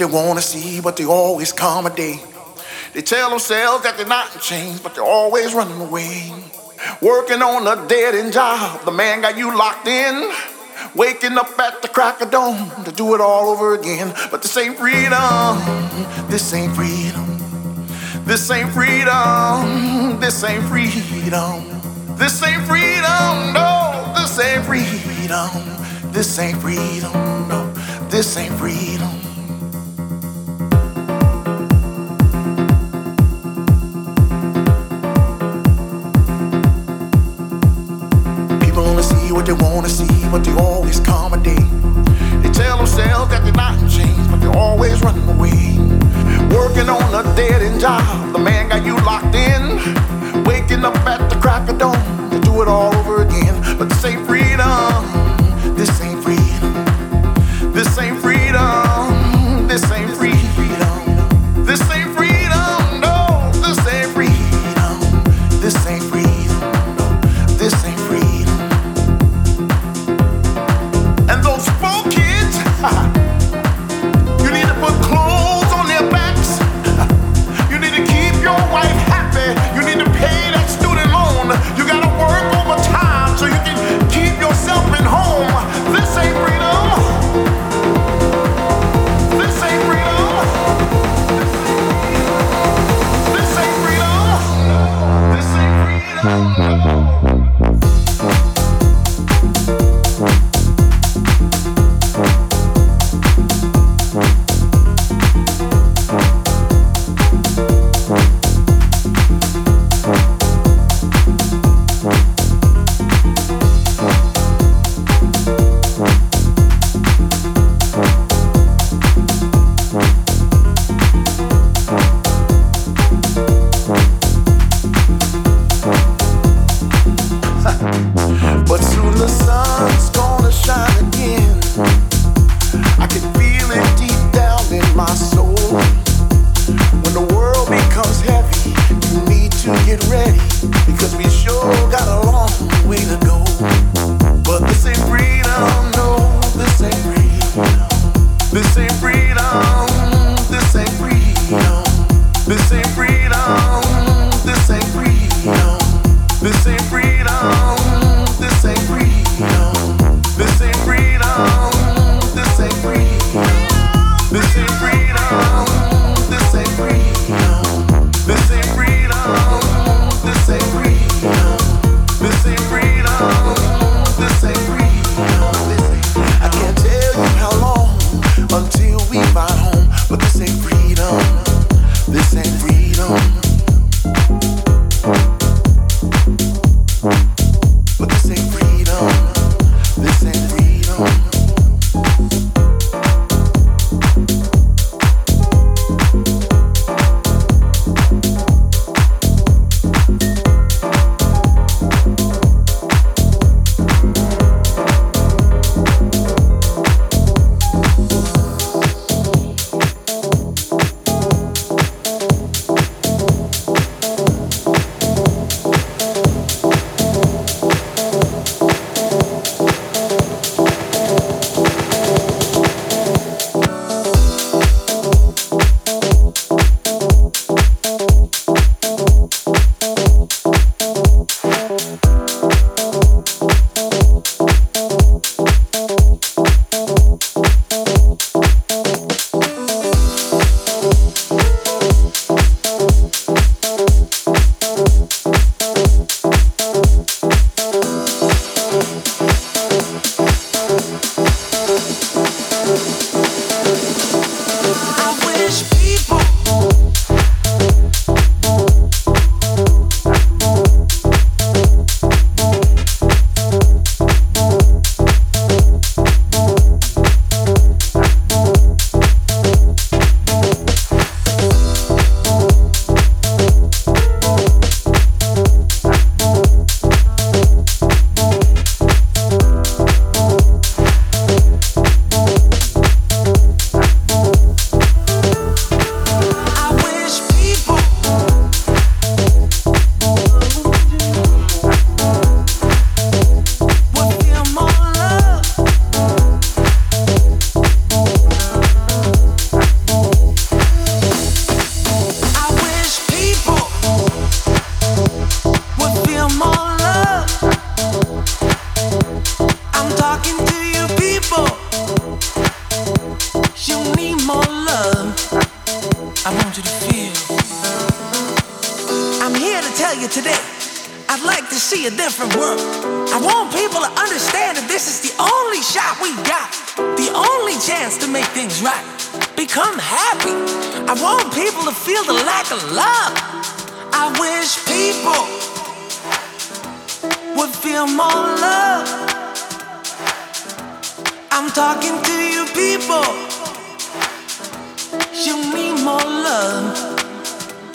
they wanna see, but they always come a day. They tell themselves that they're not in chains, but they're always running away. Working on a dead end job, the man got you locked in. Waking up at the crack of dawn to do it all over again. But this ain't freedom, this ain't freedom. This ain't freedom, this ain't freedom. This ain't freedom, no, this ain't freedom. This ain't freedom, no, this ain't freedom. They wanna see, but they always accommodate. They tell themselves that they're not in chains, but they're always running away. Working on a dead end job, the man got you locked in. Waking up at the crack of dawn to do it all over again. But this ain't freedom, this ain't freedom, this ain't freedom, this ain't freedom, this ain't freedom,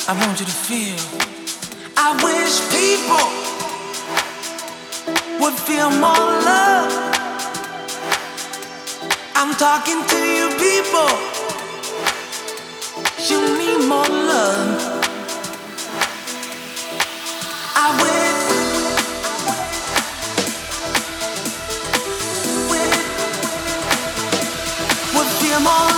I want you to feel. I wish people would feel more love. I'm talking to you, people. You need more love. I wish. Would feel more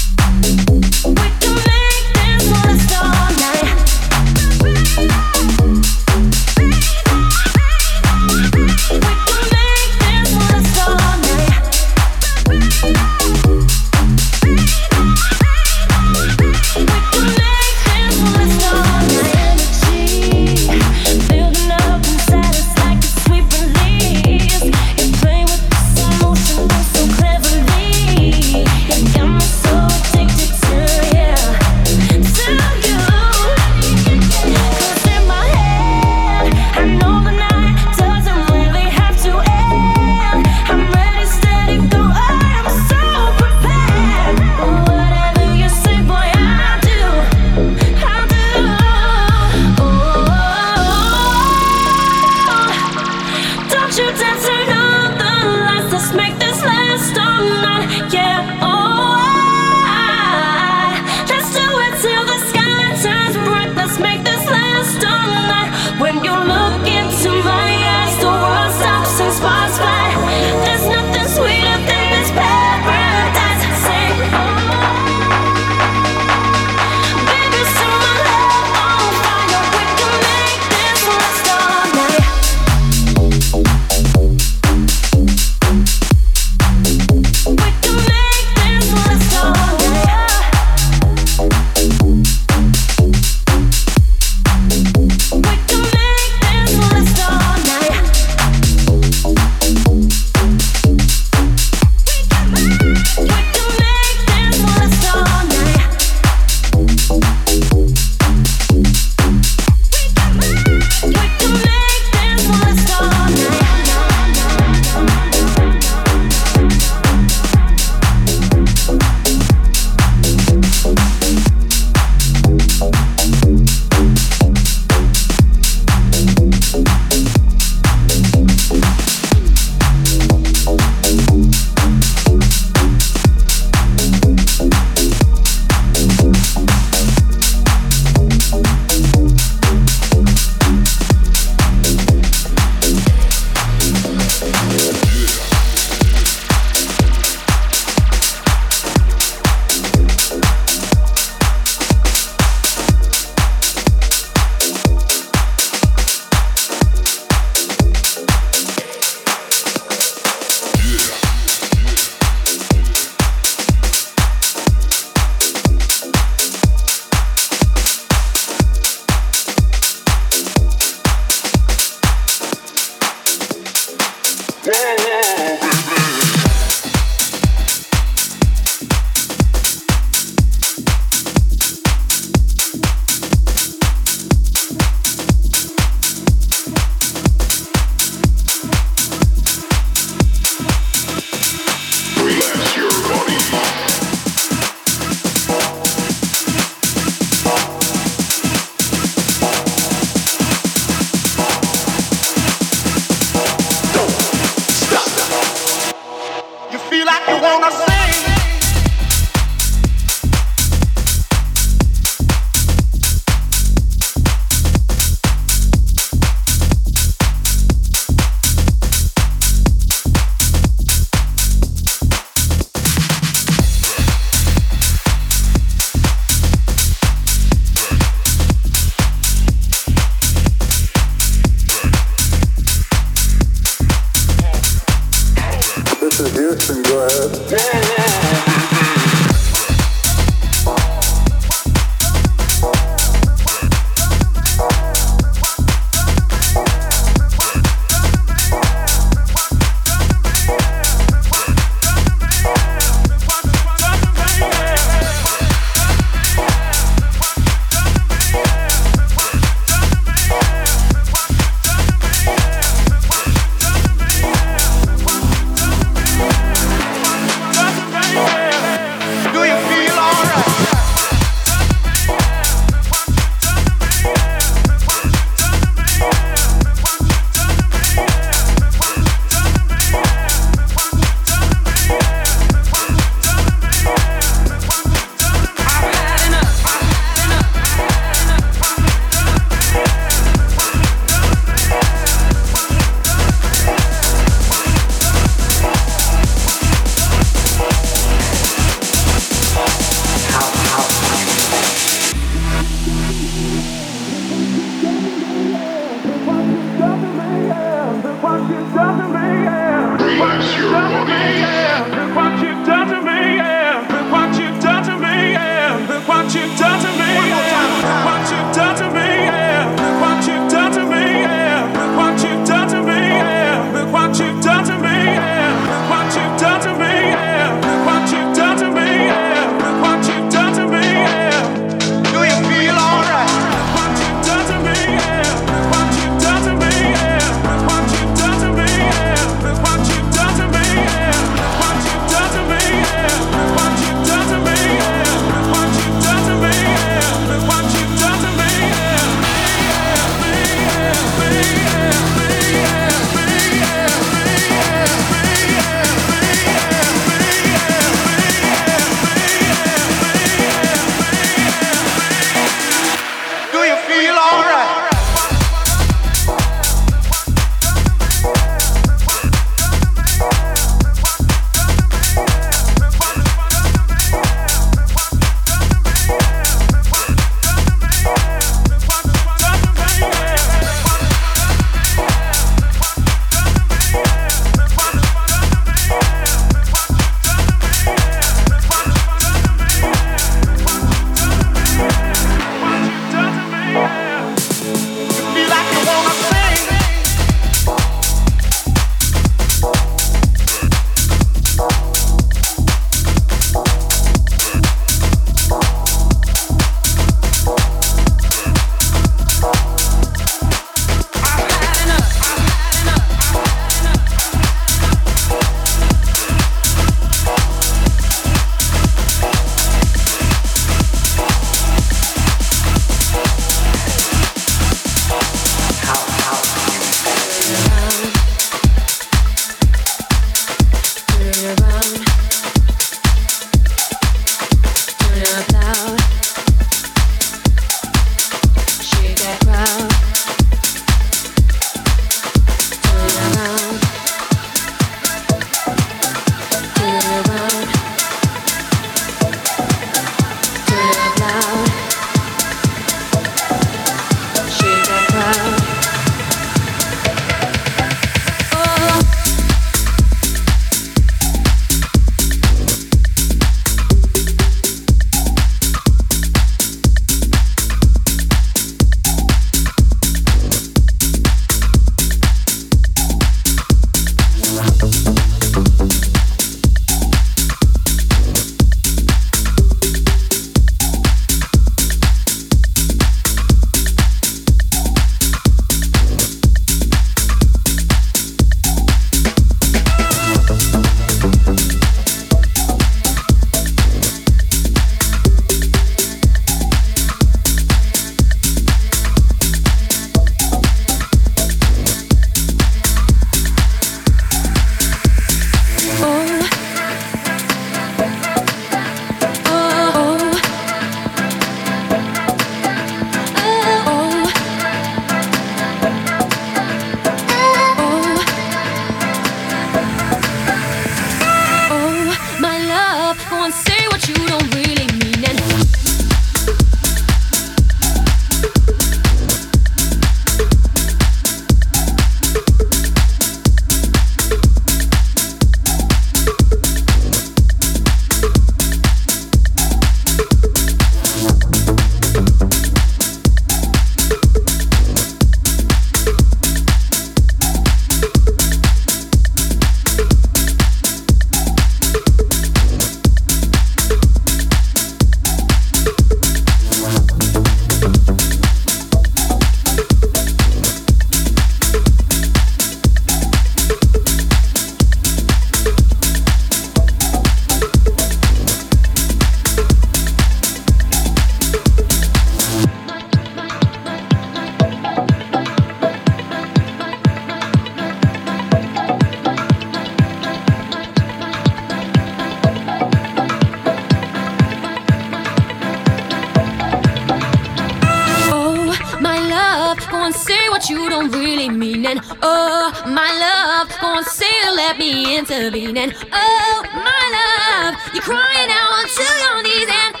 you don't really mean it. Oh, my love, gonna say let me intervene. And oh, my love, you're crying out on your knees and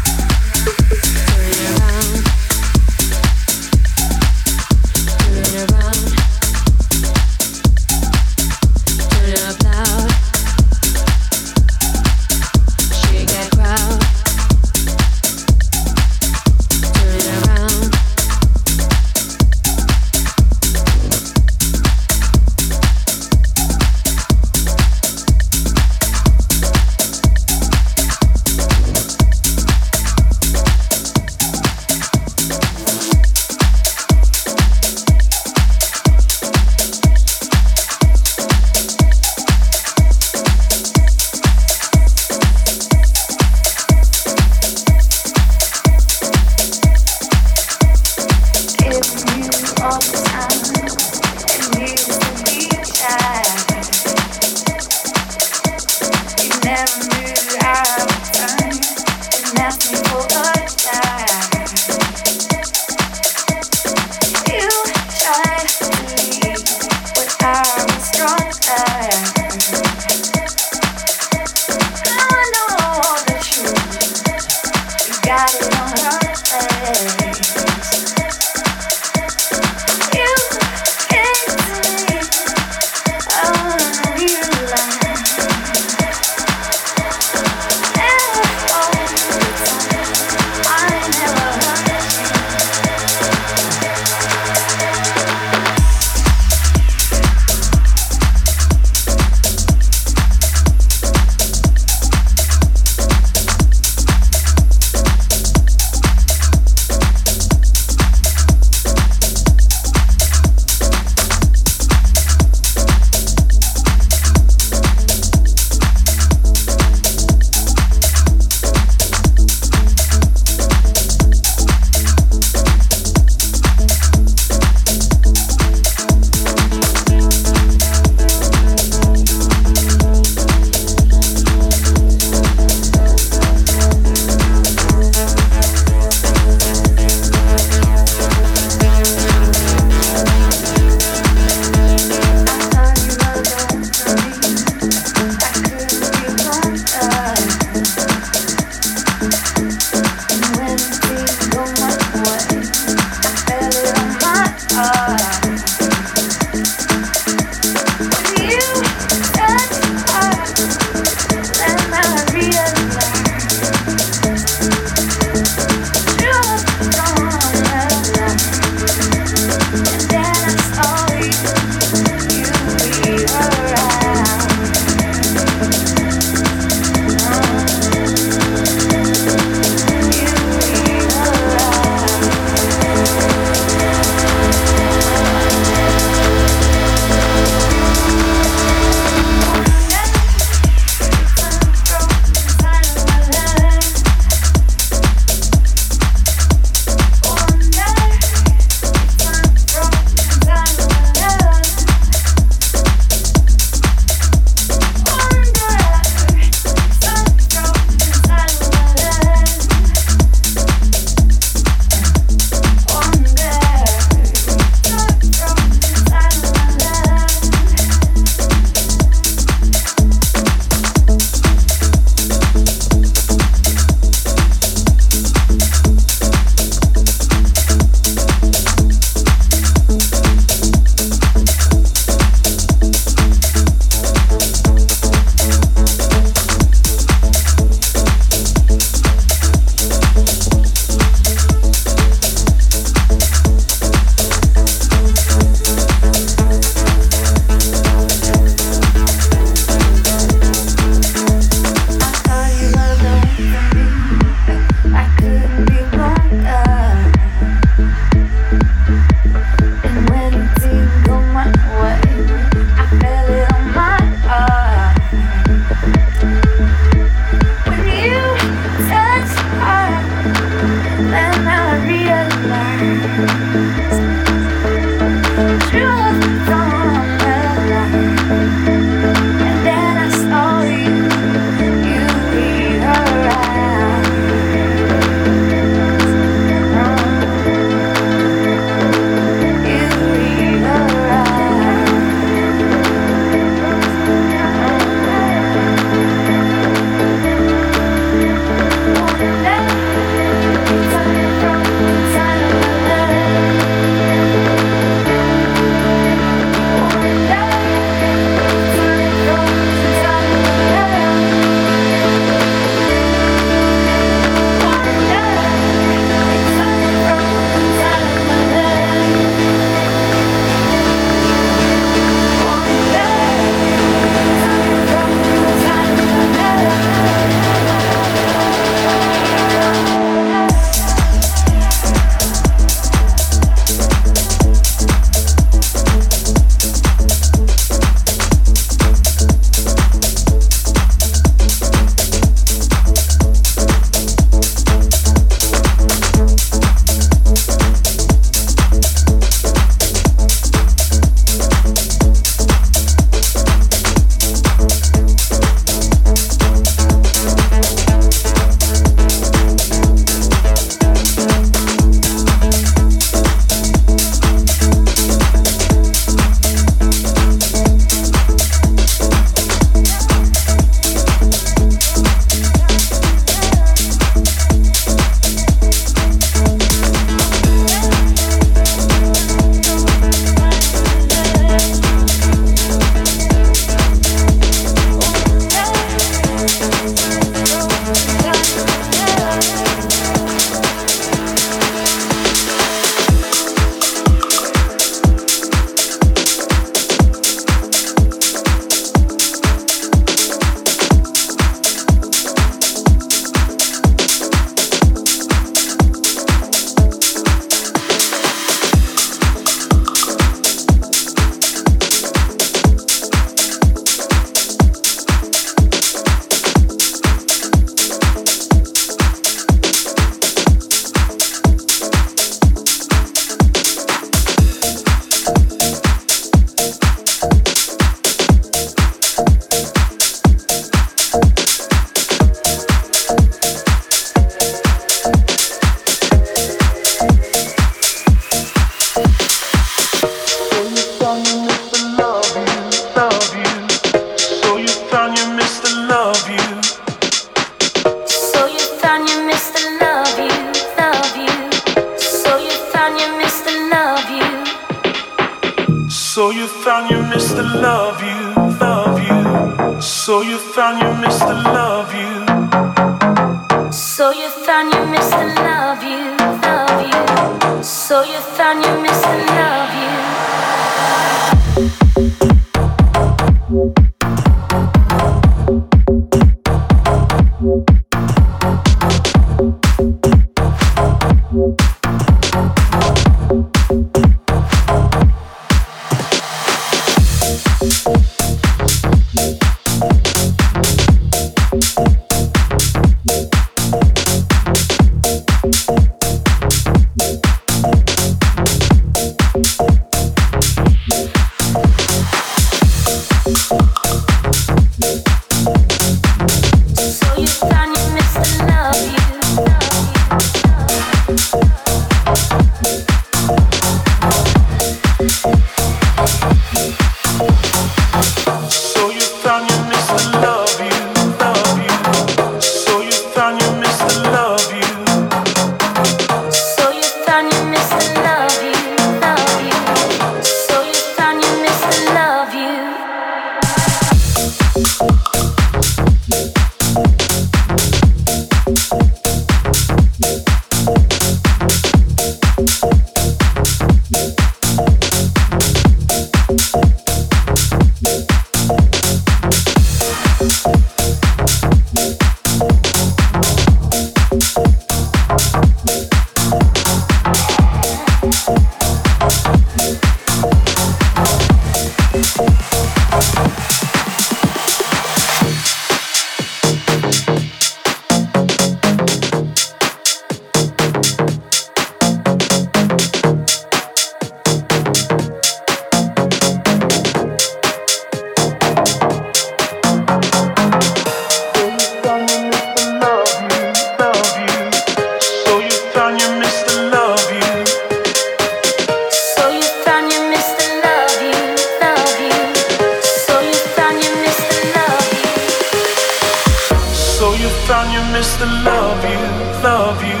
you miss the love you, love you.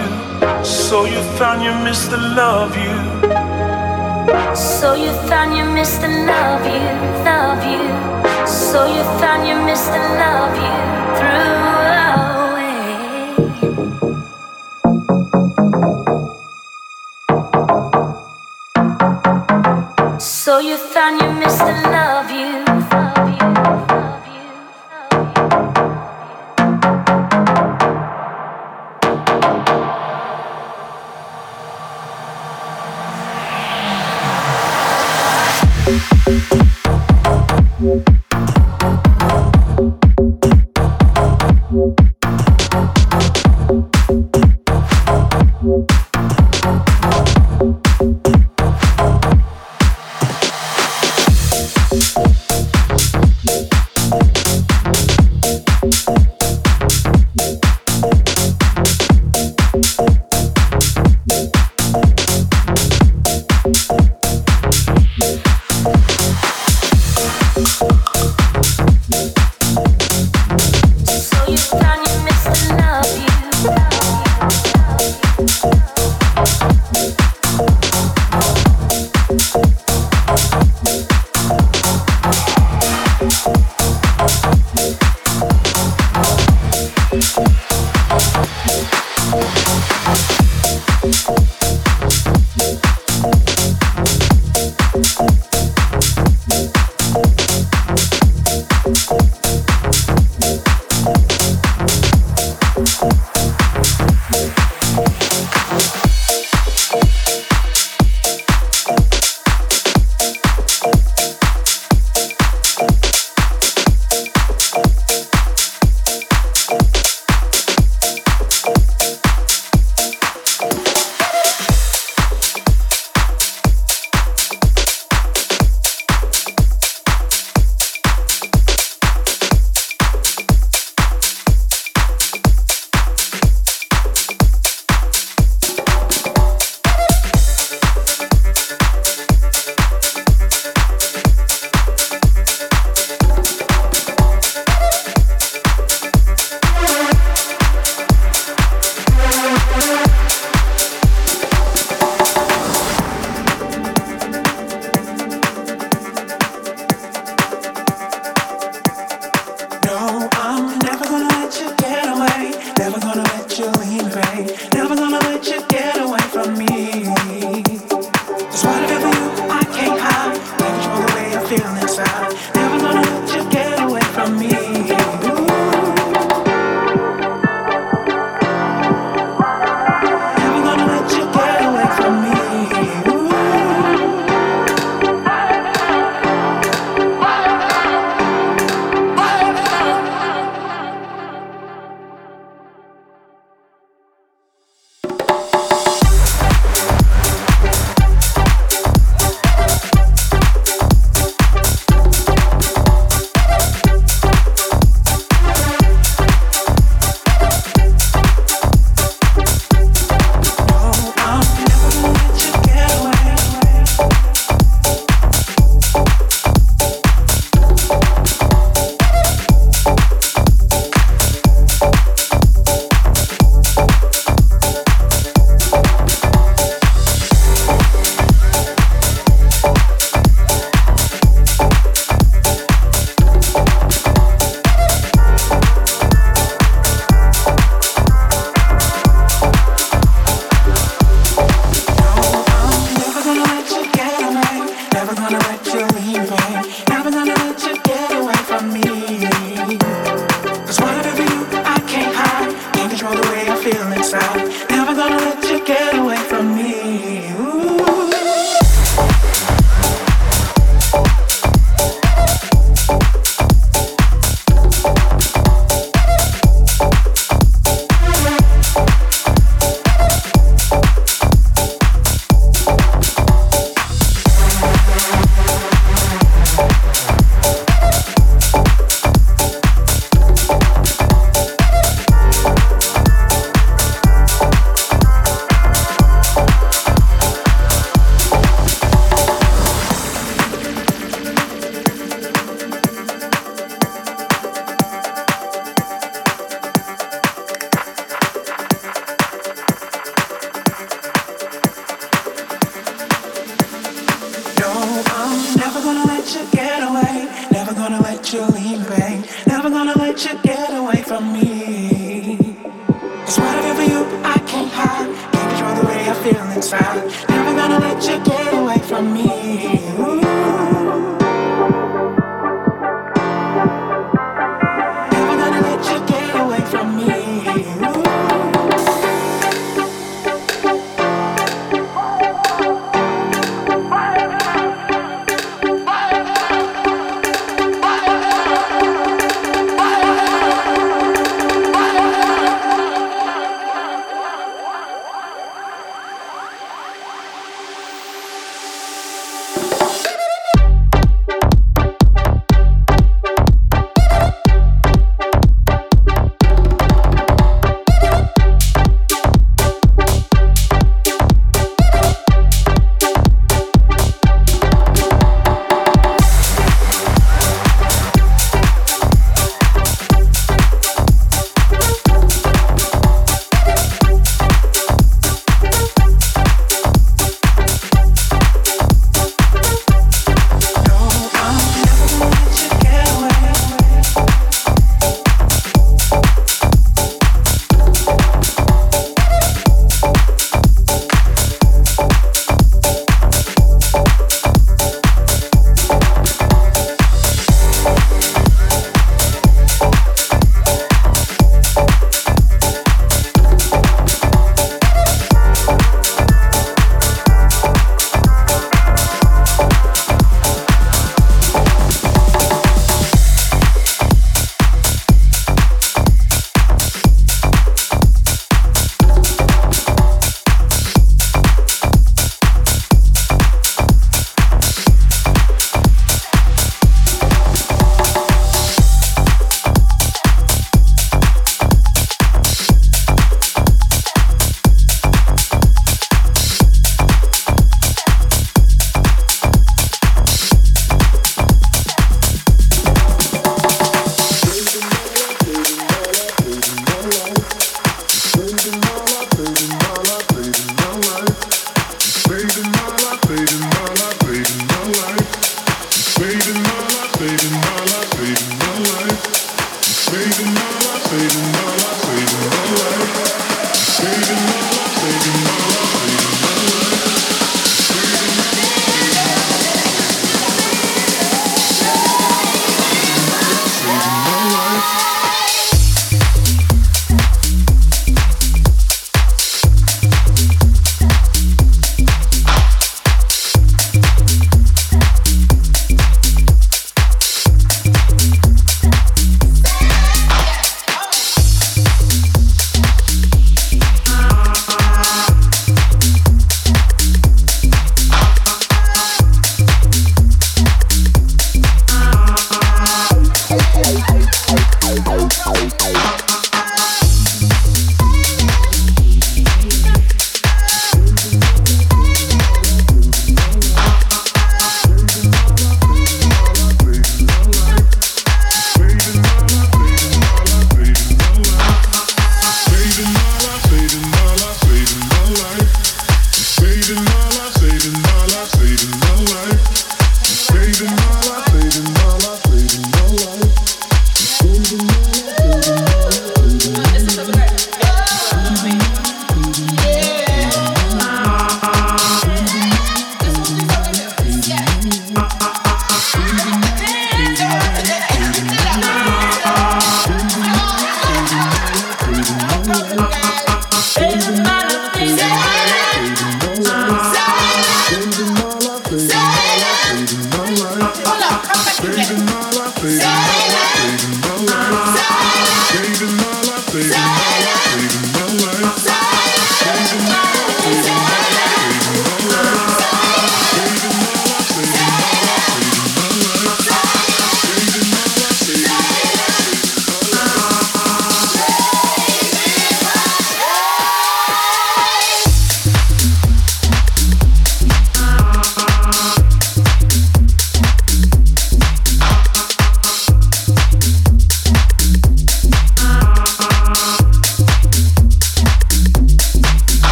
So you found you miss the love you. So you found you miss the love you, love you. So you found you miss the love you through away. So you found you missed the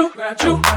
you.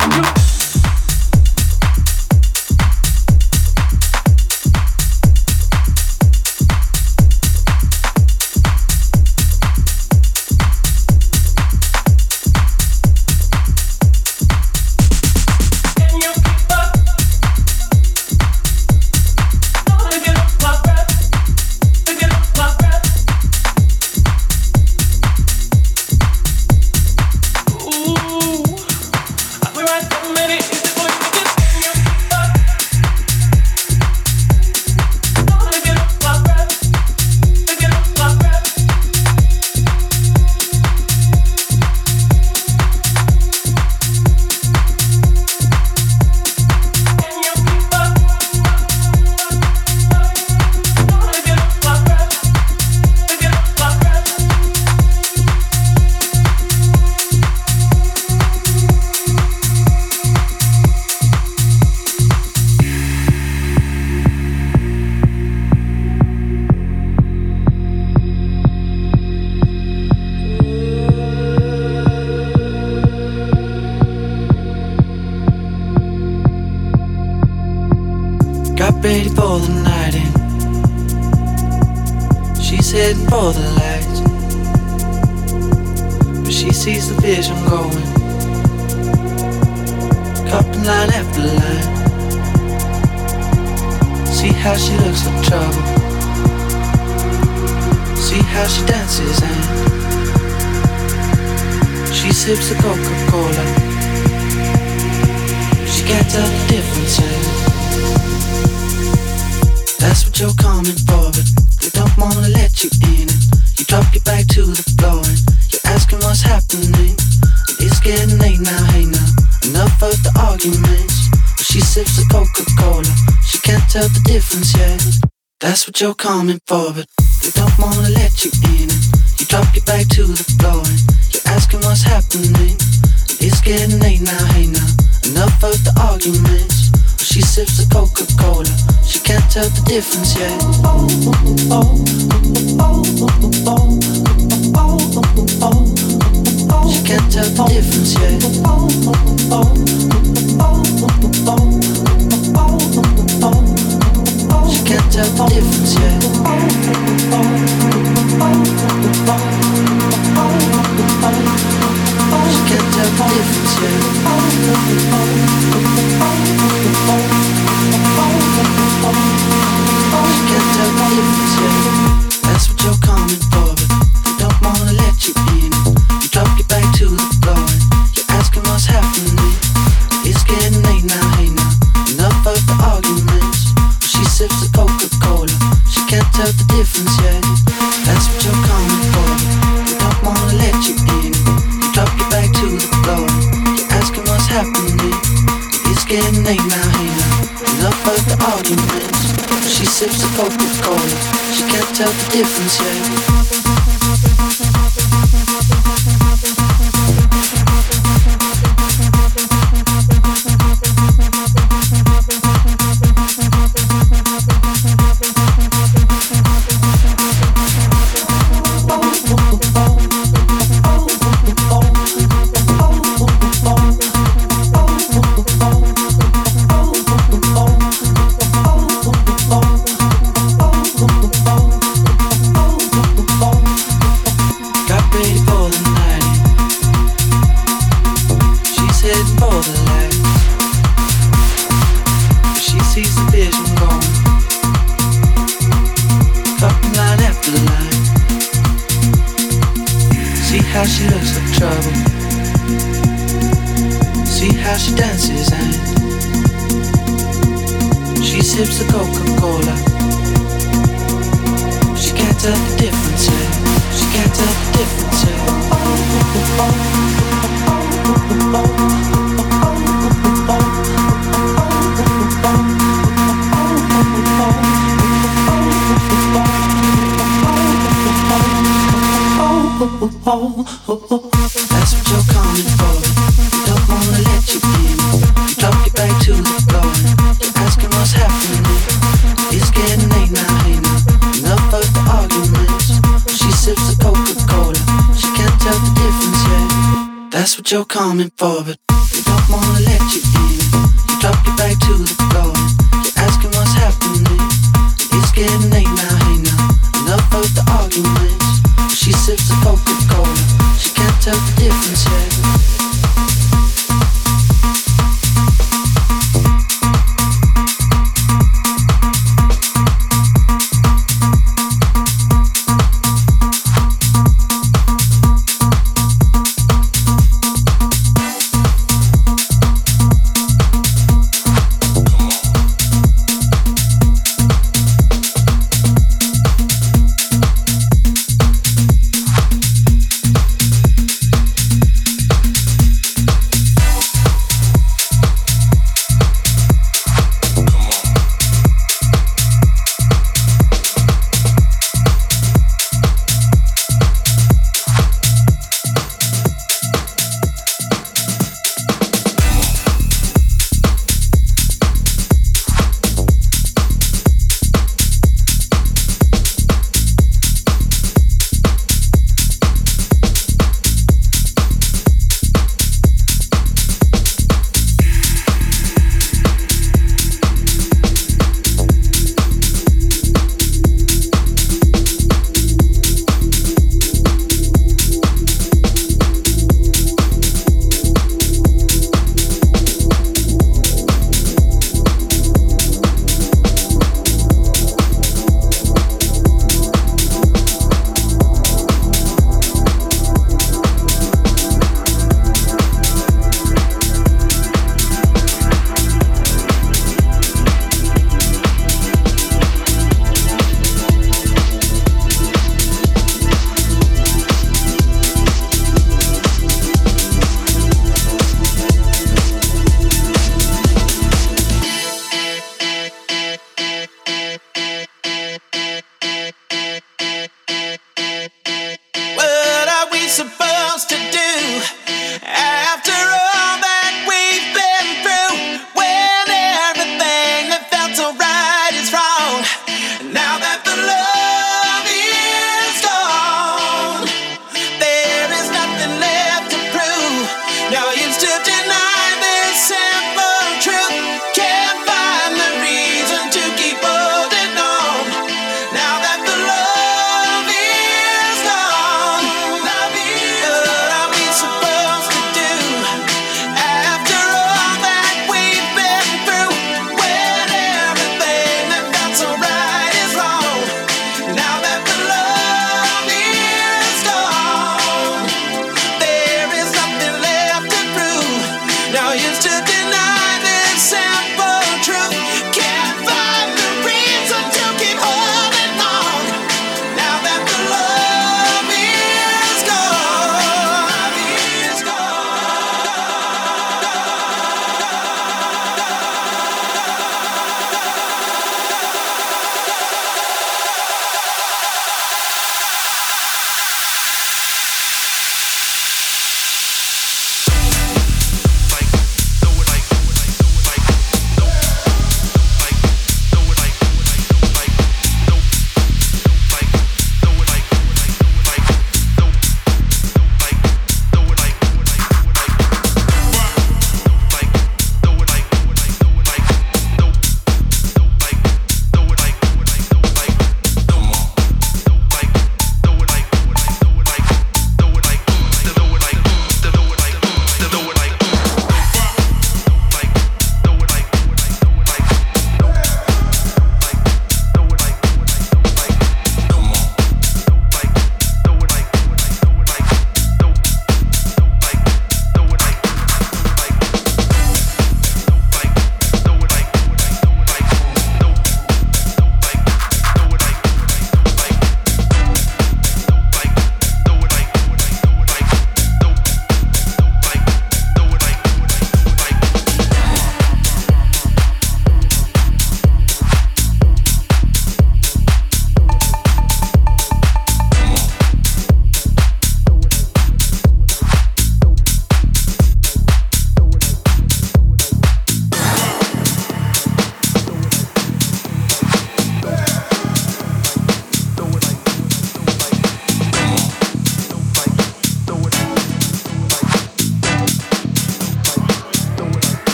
You're coming for,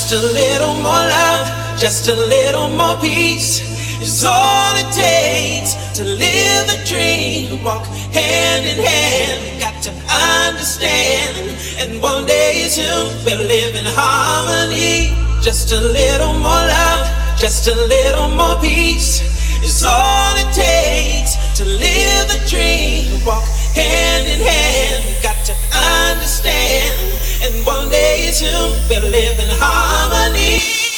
Just a little more love, just a little more peace is all it takes to live the dream. Walk hand in hand, got to understand. And one day soon we'll live in harmony. Just a little more love, just a little more peace is all it takes to live the dream. Walk hand in hand, got to understand. And one day soon we'll live in harmony.